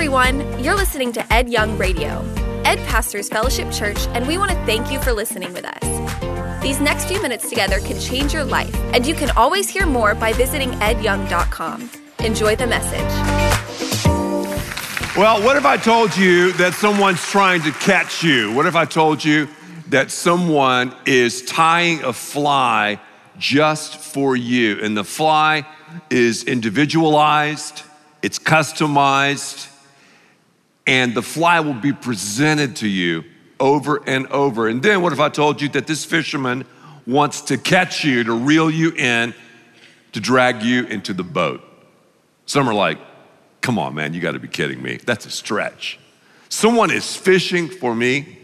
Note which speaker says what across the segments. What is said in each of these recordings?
Speaker 1: everyone. You're listening to Ed Young Radio. Ed pastors Fellowship Church, and we want to thank you for listening with us. These next few minutes together can change your life, and you can always hear more by visiting edyoung.com. Enjoy the message.
Speaker 2: Well, what if I told you that someone's trying to catch you? What if I told you that someone is tying a fly just for you? And the fly is individualized, it's customized, and the fly will be presented to you over and over. And then what if I told you that this fisherman wants to catch you, to reel you in, to drag you into the boat? Some are like, come on, man, you gotta be kidding me. That's a stretch. Someone is fishing for me.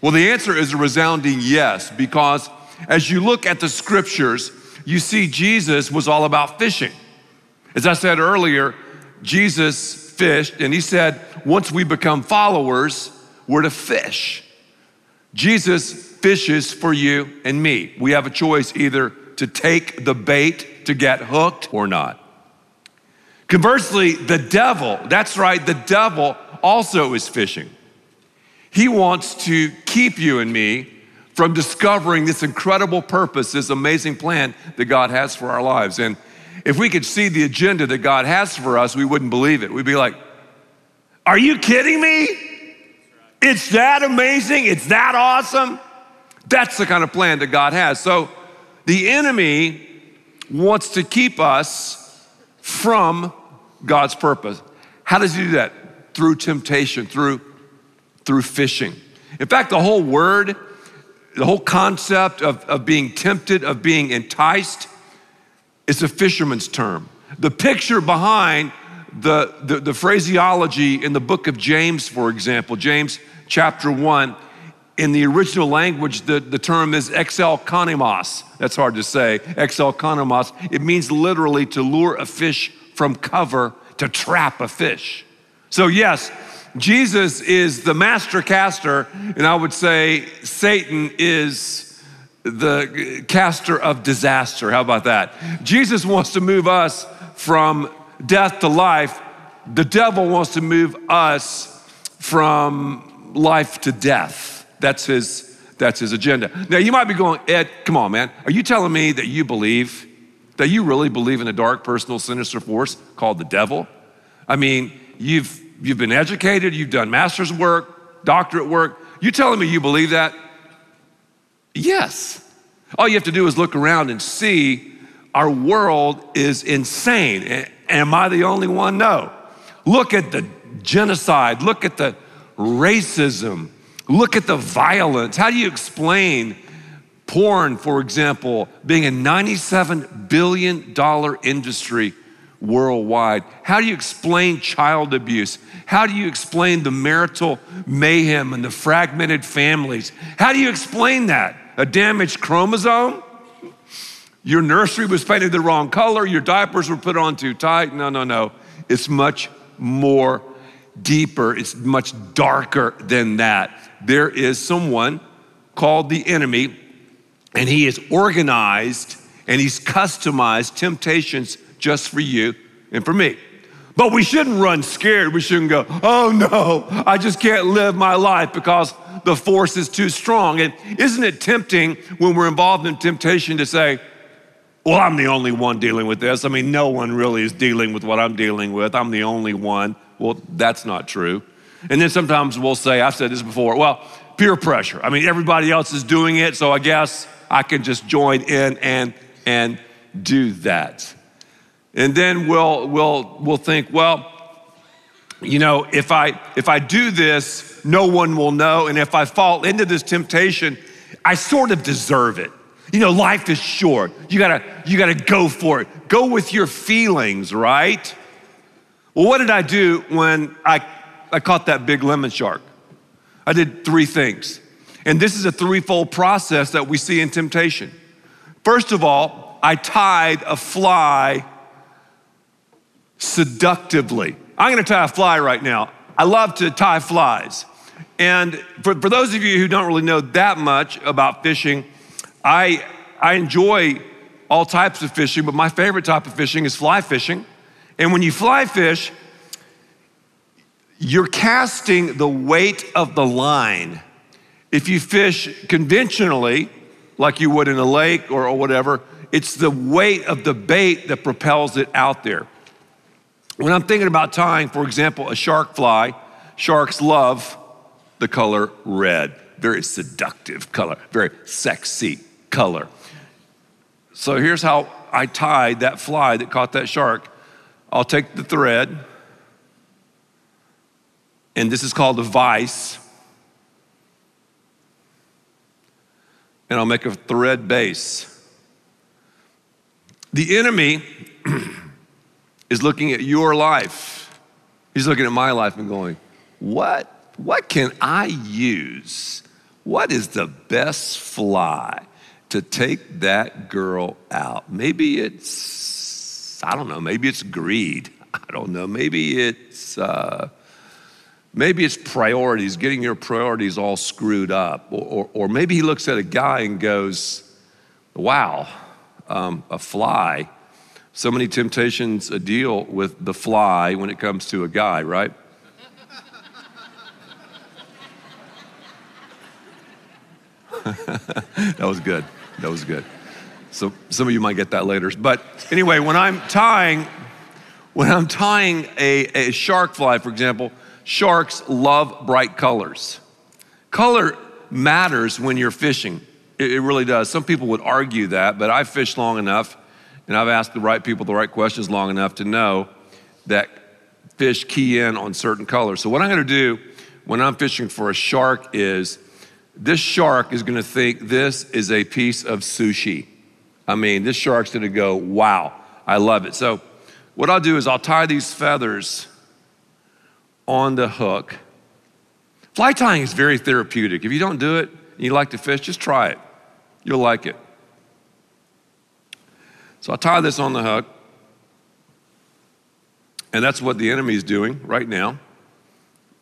Speaker 2: Well, the answer is a resounding yes, because as you look at the scriptures, you see Jesus was all about fishing. As I said earlier, Jesus fished, and he said, once we become followers, we're to fish. Jesus fishes for you and me. We have a choice either to take the bait to get hooked or not. Conversely, the devil, that's right, the devil also is fishing. He wants to keep you and me from discovering this incredible purpose, this amazing plan that God has for our lives. And if we could see the agenda that God has for us, we wouldn't believe it. We'd be like, Are you kidding me? It's that amazing. It's that awesome. That's the kind of plan that God has. So the enemy wants to keep us from God's purpose. How does he do that? Through temptation, through, through fishing. In fact, the whole word, the whole concept of, of being tempted, of being enticed, is a fisherman's term. The picture behind the, the, the, phraseology in the book of James, for example, James chapter 1, in the original language, the, the term is exelkanimos. That's hard to say. Exelkanimos. It means literally to lure a fish from cover to trap a fish. So, yes, Jesus is the master caster, and I would say Satan is the caster of disaster. How about that? Jesus wants to move us from death to life. The devil wants to move us from life to death. That's his that's his agenda. Now you might be going, Ed, come on, man. Are you telling me that you believe that you really believe in a dark, personal, sinister force called the devil? I mean, you've you've been educated, you've done master's work, doctorate work. You telling me you believe that? Yes. All you have to do is look around and see our world is insane. Am I the only one? No. Look at the genocide, look at the racism, look at the violence. How do you explain porn, for example, being a $97 billion industry worldwide? How do you explain child abuse? How do you explain the marital mayhem and the fragmented families? How do you explain that? A damaged chromosome? Your nursery was painted the wrong color, your diapers were put on too tight. No, no, no. It's much more deeper, it's much darker than that. There is someone called the enemy, and he is organized and he's customized temptations just for you and for me. But we shouldn't run scared. We shouldn't go, oh no, I just can't live my life because the force is too strong. And isn't it tempting when we're involved in temptation to say, well, I'm the only one dealing with this. I mean, no one really is dealing with what I'm dealing with. I'm the only one. Well, that's not true. And then sometimes we'll say, I've said this before, well, peer pressure. I mean, everybody else is doing it, so I guess I can just join in and and do that. And then we'll we'll we'll think, well, you know, if I if I do this, no one will know, and if I fall into this temptation, I sort of deserve it. You know, life is short. You gotta, you gotta go for it. Go with your feelings, right? Well, what did I do when I, I caught that big lemon shark? I did three things. And this is a threefold process that we see in temptation. First of all, I tied a fly seductively. I'm gonna tie a fly right now. I love to tie flies. And for, for those of you who don't really know that much about fishing, I, I enjoy all types of fishing, but my favorite type of fishing is fly fishing. And when you fly fish, you're casting the weight of the line. If you fish conventionally, like you would in a lake or, or whatever, it's the weight of the bait that propels it out there. When I'm thinking about tying, for example, a shark fly, sharks love the color red. Very seductive color, very sexy color. So here's how I tied that fly that caught that shark. I'll take the thread, and this is called a vise. And I'll make a thread base. The enemy is looking at your life. He's looking at my life and going, What? What can I use? What is the best fly to take that girl out? Maybe it's, I don't know, maybe it's greed. I don't know. Maybe it's, uh, maybe it's priorities, getting your priorities all screwed up. Or, or, or maybe he looks at a guy and goes, wow, um, a fly. So many temptations a deal with the fly when it comes to a guy, right? that was good. That was good. So some of you might get that later. But anyway, when I'm tying, when I'm tying a, a shark fly, for example, sharks love bright colors. Color matters when you're fishing. It, it really does. Some people would argue that, but I've fished long enough and I've asked the right people the right questions long enough to know that fish key in on certain colors. So, what I'm gonna do when I'm fishing for a shark is this shark is gonna think this is a piece of sushi. I mean, this shark's gonna go, wow, I love it. So, what I'll do is I'll tie these feathers on the hook. Fly tying is very therapeutic. If you don't do it and you like to fish, just try it. You'll like it. So I tie this on the hook, and that's what the enemy is doing right now.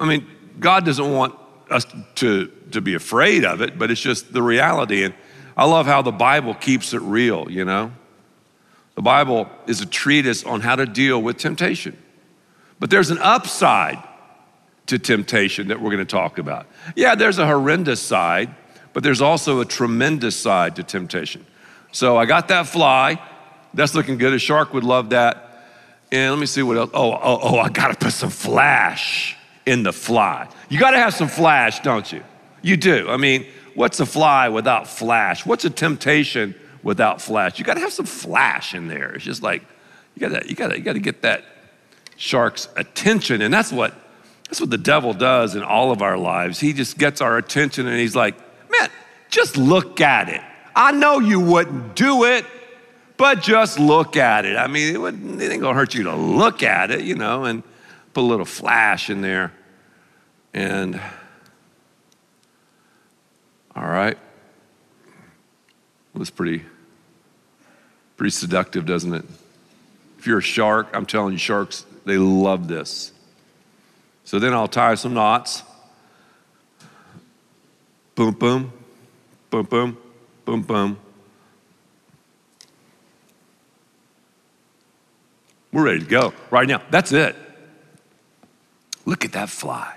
Speaker 2: I mean, God doesn't want us to, to be afraid of it, but it's just the reality. And I love how the Bible keeps it real, you know? The Bible is a treatise on how to deal with temptation. But there's an upside to temptation that we're going to talk about. Yeah, there's a horrendous side, but there's also a tremendous side to temptation. So I got that fly. That's looking good. A shark would love that. And let me see what else. Oh, oh, oh, I got to put some flash in the fly. You got to have some flash, don't you? You do. I mean, what's a fly without flash? What's a temptation without flash? You got to have some flash in there. It's just like you got to you got to you got to get that shark's attention, and that's what that's what the devil does in all of our lives. He just gets our attention, and he's like, "Man, just look at it. I know you wouldn't do it." But just look at it. I mean, it, it ain't gonna hurt you to look at it, you know, and put a little flash in there. And, all right. It's pretty, pretty seductive, doesn't it? If you're a shark, I'm telling you, sharks, they love this. So then I'll tie some knots. Boom, boom, boom, boom, boom, boom. We're ready to go right now. That's it. Look at that fly.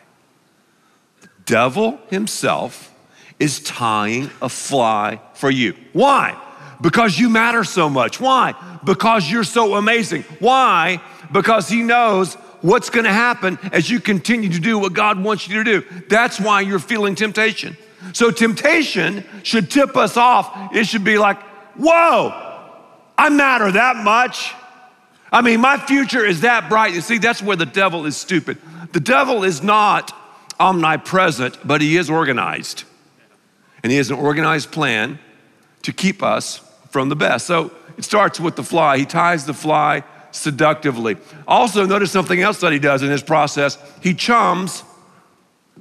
Speaker 2: The devil himself is tying a fly for you. Why? Because you matter so much. Why? Because you're so amazing. Why? Because he knows what's going to happen as you continue to do what God wants you to do. That's why you're feeling temptation. So, temptation should tip us off. It should be like, whoa, I matter that much. I mean, my future is that bright. You see, that's where the devil is stupid. The devil is not omnipresent, but he is organized. And he has an organized plan to keep us from the best. So it starts with the fly. He ties the fly seductively. Also, notice something else that he does in this process. He chums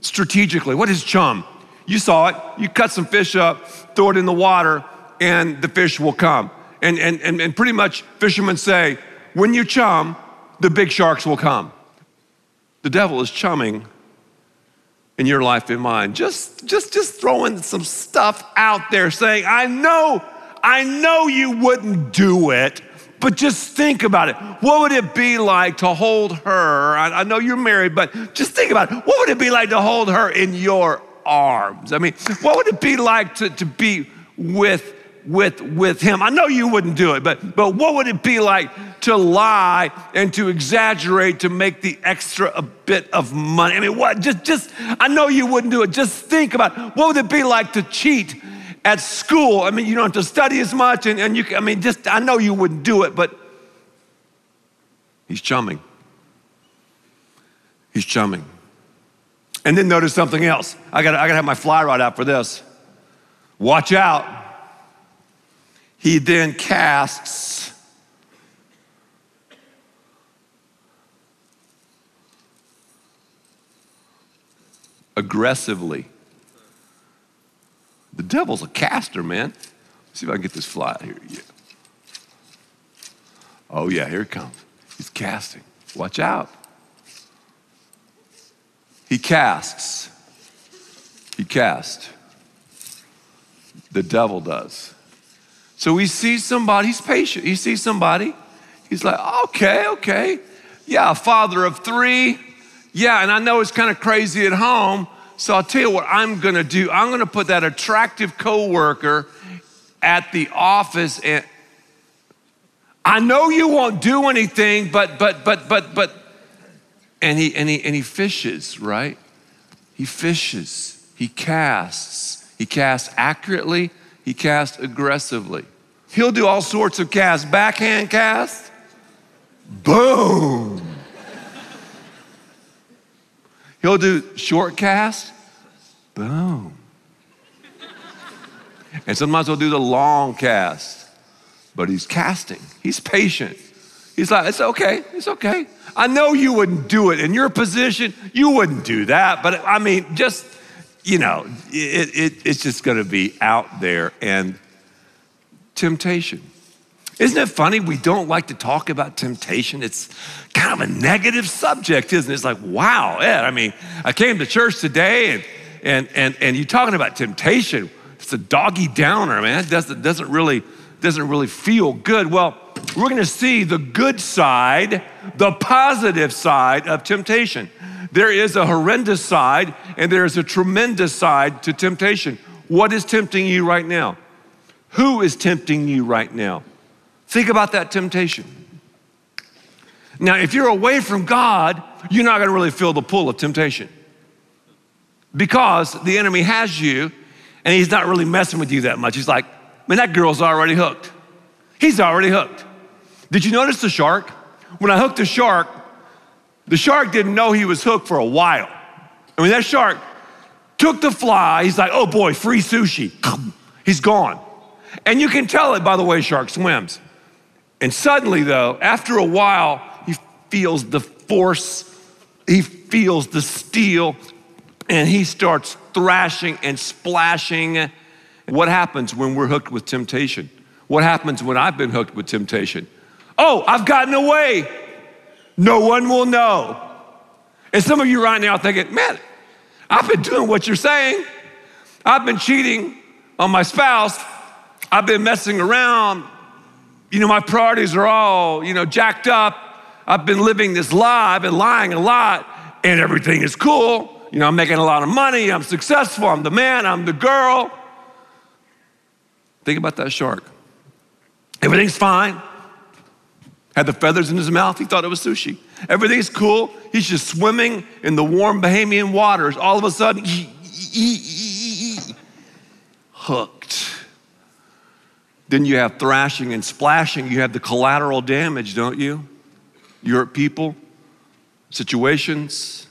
Speaker 2: strategically. What is chum? You saw it. You cut some fish up, throw it in the water, and the fish will come. And, and, and, and pretty much fishermen say, when you chum, the big sharks will come. The devil is chumming in your life and mine. Just, just, just throwing some stuff out there saying, I know, I know you wouldn't do it, But just think about it. What would it be like to hold her? I, I know you're married, but just think about it. What would it be like to hold her in your arms? I mean, what would it be like to, to be with with with him. I know you wouldn't do it, but but what would it be like to lie and to exaggerate to make the extra a bit of money? I mean, what just just I know you wouldn't do it. Just think about what would it be like to cheat at school? I mean, you don't have to study as much and, and you I mean just I know you wouldn't do it, but he's chumming. He's chumming. And then notice something else. I gotta, I got to have my fly rod out for this. Watch out he then casts aggressively. The devil's a caster, man. Let's see if I can get this fly here. Yeah. Oh, yeah, here it comes. He's casting. Watch out. He casts. He casts. The devil does. So he sees somebody, he's patient. He sees somebody, he's like, okay, okay. Yeah, father of three. Yeah, and I know it's kind of crazy at home. So I'll tell you what I'm gonna do. I'm gonna put that attractive coworker at the office and I know you won't do anything, but but but but but and he and he and he fishes, right? He fishes, he casts, he casts accurately, he casts aggressively. He'll do all sorts of casts, backhand cast, boom. He'll do short cast, boom. And sometimes he'll do the long cast, but he's casting. He's patient. He's like, it's okay, it's okay. I know you wouldn't do it in your position. You wouldn't do that, but I mean, just you know, it, it, it's just going to be out there and temptation. Isn't it funny? We don't like to talk about temptation. It's kind of a negative subject, isn't it? It's like, wow, Ed, I mean, I came to church today and and and and you talking about temptation. It's a doggy downer, man. It doesn't, doesn't really doesn't really feel good. Well, we're gonna see the good side, the positive side of temptation. There is a horrendous side and there is a tremendous side to temptation. What is tempting you right now? Who is tempting you right now? Think about that temptation. Now, if you're away from God, you're not gonna really feel the pull of temptation because the enemy has you and he's not really messing with you that much. He's like, man, that girl's already hooked. He's already hooked. Did you notice the shark? When I hooked the shark, the shark didn't know he was hooked for a while. I mean, that shark took the fly. He's like, oh boy, free sushi. He's gone. And you can tell it by the way shark swims. And suddenly, though, after a while, he feels the force, he feels the steel, and he starts thrashing and splashing. What happens when we're hooked with temptation? What happens when I've been hooked with temptation? Oh, I've gotten away. No one will know. And some of you right now thinking, man, I've been doing what you're saying. I've been cheating on my spouse. I've been messing around. You know, my priorities are all, you know, jacked up. I've been living this lie. I've been lying a lot, and everything is cool. You know, I'm making a lot of money. I'm successful. I'm the man. I'm the girl. Think about that shark. Everything's fine had the feathers in his mouth. He thought it was sushi. Everything's cool. He's just swimming in the warm Bahamian waters. All of a sudden, he hooked. Then you have thrashing and splashing. You have the collateral damage, don't you? You hurt people, situations.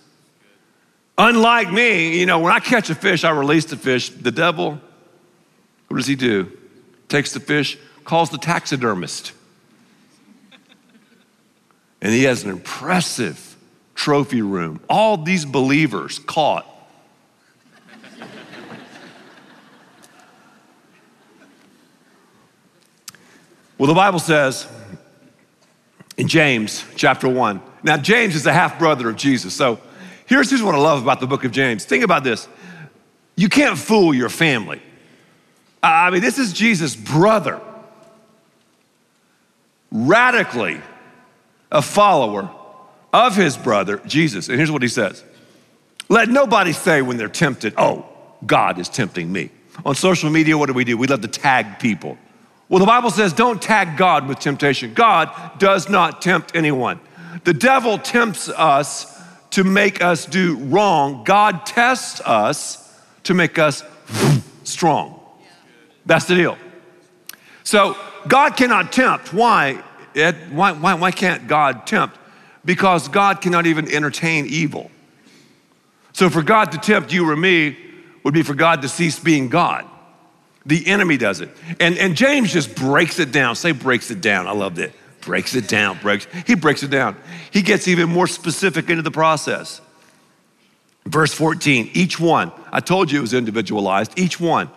Speaker 2: Unlike me, you know, when I catch a fish, I release the fish. The devil, what does he do? Takes the fish, calls the taxidermist and he has an impressive trophy room. All these believers caught. well, the Bible says in James chapter 1. Now, James is a half brother of Jesus. So here's, here's what I love about the book of James. Think about this you can't fool your family. I mean, this is Jesus' brother radically a follower of his brother, Jesus. And here's what he says Let nobody say when they're tempted, oh, God is tempting me. On social media, what do we do? We love to tag people. Well, the Bible says don't tag God with temptation. God does not tempt anyone. The devil tempts us to make us do wrong. God tests us to make us strong. That's the deal. So God cannot tempt. Why? Ed? Why, why, why can't God tempt? Because God cannot even entertain evil. So for God to tempt you or me would be for God to cease being God. The enemy does it. And, and James just breaks it down. Say breaks it down. I love that. Breaks it down, breaks. He breaks it down. He gets even more specific into the process. Verse 14, each one, I told you it was individualized, each one.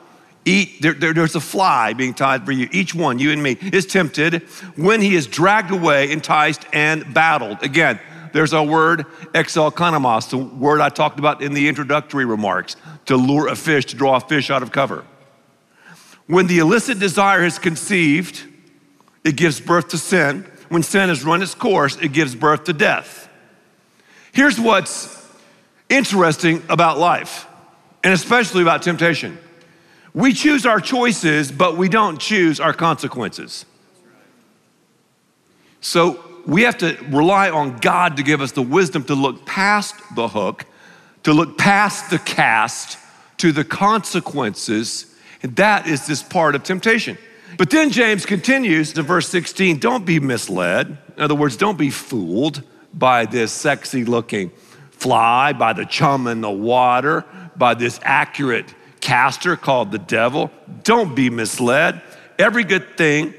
Speaker 2: Eat, there, there, there's a fly being tied for you. Each one, you and me, is tempted when he is dragged away, enticed, and battled. Again, there's our word, exelkanamos, the word I talked about in the introductory remarks, to lure a fish, to draw a fish out of cover. When the illicit desire is conceived, it gives birth to sin. When sin has run its course, it gives birth to death. Here's what's interesting about life, and especially about temptation. We choose our choices, but we don't choose our consequences. So we have to rely on God to give us the wisdom to look past the hook, to look past the cast to the consequences. And that is this part of temptation. But then James continues to verse 16 don't be misled. In other words, don't be fooled by this sexy looking fly, by the chum in the water, by this accurate caster called the devil. Don't be misled. Every good thing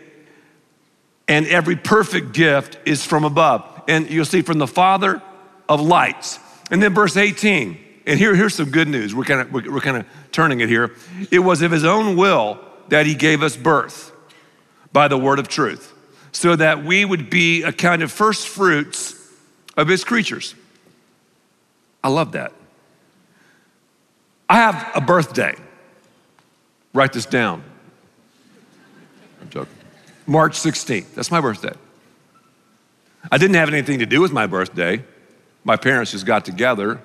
Speaker 2: and every perfect gift is from above. And you'll see from the Father of lights. And then verse 18, and here, here's some good news. We're kind of we're, we're kind of turning it here. It was of his own will that he gave us birth by the word of truth, so that we would be a kind of first fruits of his creatures. I love that. I have a birthday. Write this down. I'm joking. March 16th. That's my birthday. I didn't have anything to do with my birthday. My parents just got together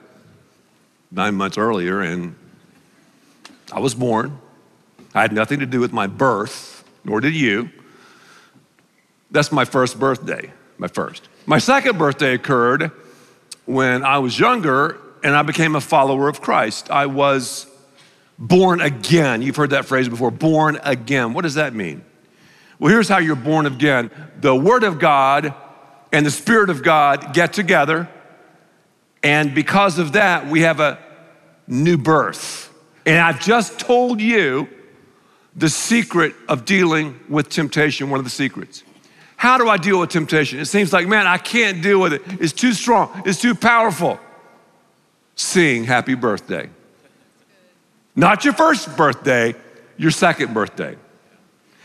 Speaker 2: nine months earlier and I was born. I had nothing to do with my birth, nor did you. That's my first birthday, my first. My second birthday occurred when I was younger and I became a follower of Christ. I was born again. You've heard that phrase before born again. What does that mean? Well, here's how you're born again the Word of God and the Spirit of God get together, and because of that, we have a new birth. And I've just told you the secret of dealing with temptation, one of the secrets. How do I deal with temptation? It seems like, man, I can't deal with it. It's too strong, it's too powerful. Sing happy birthday. Not your first birthday, your second birthday.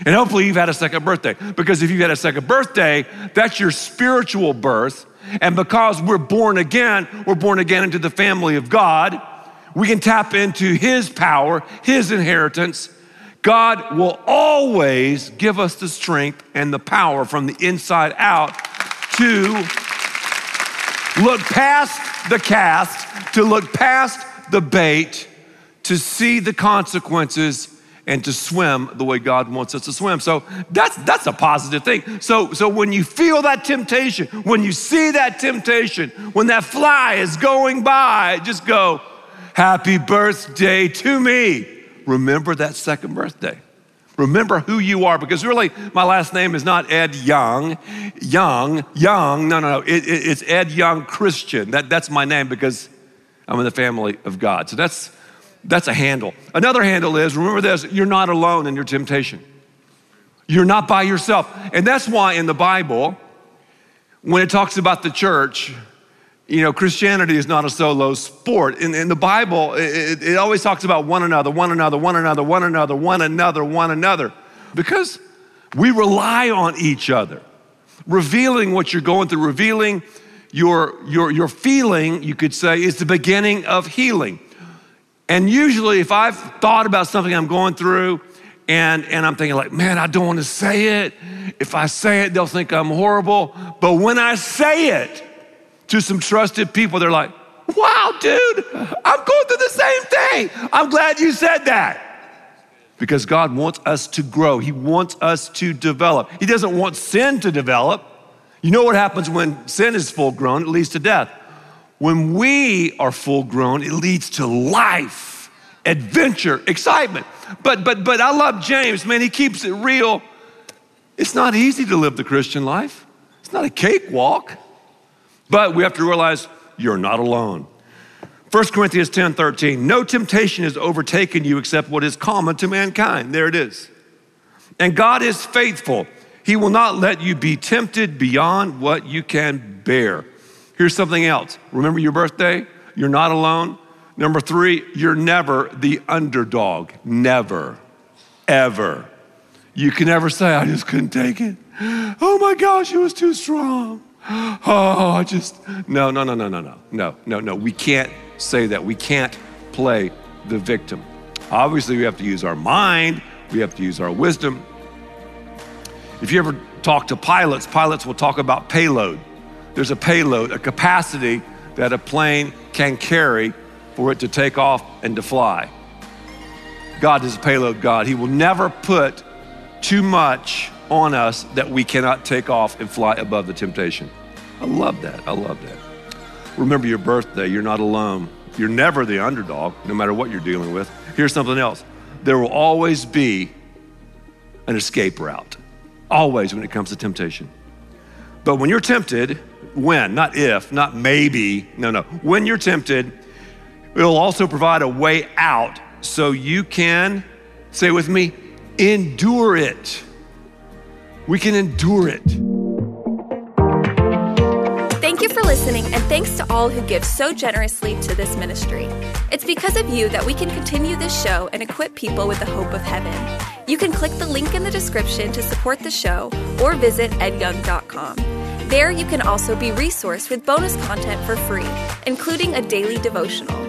Speaker 2: And hopefully you've had a second birthday. Because if you've had a second birthday, that's your spiritual birth. And because we're born again, we're born again into the family of God. We can tap into His power, His inheritance. God will always give us the strength and the power from the inside out to look past the cast, to look past the bait, to see the consequences and to swim the way God wants us to swim. So that's that's a positive thing. So so when you feel that temptation, when you see that temptation, when that fly is going by, just go, "Happy birthday to me." Remember that second birthday. Remember who you are because really my last name is not Ed Young. Young, Young. No, no, no. It, it, it's Ed Young Christian. That, that's my name because I'm in the family of God. So that's that's a handle. Another handle is remember this you're not alone in your temptation. You're not by yourself. And that's why in the Bible, when it talks about the church, you know, Christianity is not a solo sport. In, in the Bible, it, it always talks about one another, one another, one another, one another, one another, one another, because we rely on each other. Revealing what you're going through, revealing your, your, your feeling, you could say, is the beginning of healing. And usually, if I've thought about something I'm going through And, and I'm thinking, like, man, I don't want to say it. If I say it, they'll think I'm horrible. But when I say it to some trusted people, they're like, wow, dude, I'm going through the same thing. I'm glad you said that. Because God wants us to grow, He wants us to develop. He doesn't want sin to develop. You know what happens when sin is full grown? It leads to death. When we are full grown, it leads to life, adventure, excitement. But but but I love James, man, he keeps it real. It's not easy to live the Christian life. It's not a cakewalk. But we have to realize you're not alone. 1 Corinthians 10 13, no temptation has overtaken you except what is common to mankind. There it is. And God is faithful. He will not let you be tempted beyond what you can bear. Here's something else. Remember your birthday? You're not alone. Number three, you're never the underdog. Never, ever. You can never say, I just couldn't take it. Oh my gosh, it was too strong. Oh, I just, no, no, no, no, no, no, no, no, no. We can't say that. We can't play the victim. Obviously, we have to use our mind, we have to use our wisdom. If you ever talk to pilots, pilots will talk about payload. There's a payload, a capacity that a plane can carry for it to take off and to fly. God is a payload God. He will never put too much on us that we cannot take off and fly above the temptation. I love that. I love that. Remember your birthday. You're not alone. You're never the underdog, no matter what you're dealing with. Here's something else there will always be an escape route, always when it comes to temptation. But when you're tempted, when, not if, not maybe, no, no, when you're tempted, it'll also provide a way out so you can, say with me, endure it. We can endure it.
Speaker 1: Thank you for listening, and thanks to all who give so generously to this ministry. It's because of you that we can continue this show and equip people with the hope of heaven. You can click the link in the description to support the show or visit edyoung.com. There, you can also be resourced with bonus content for free, including a daily devotional.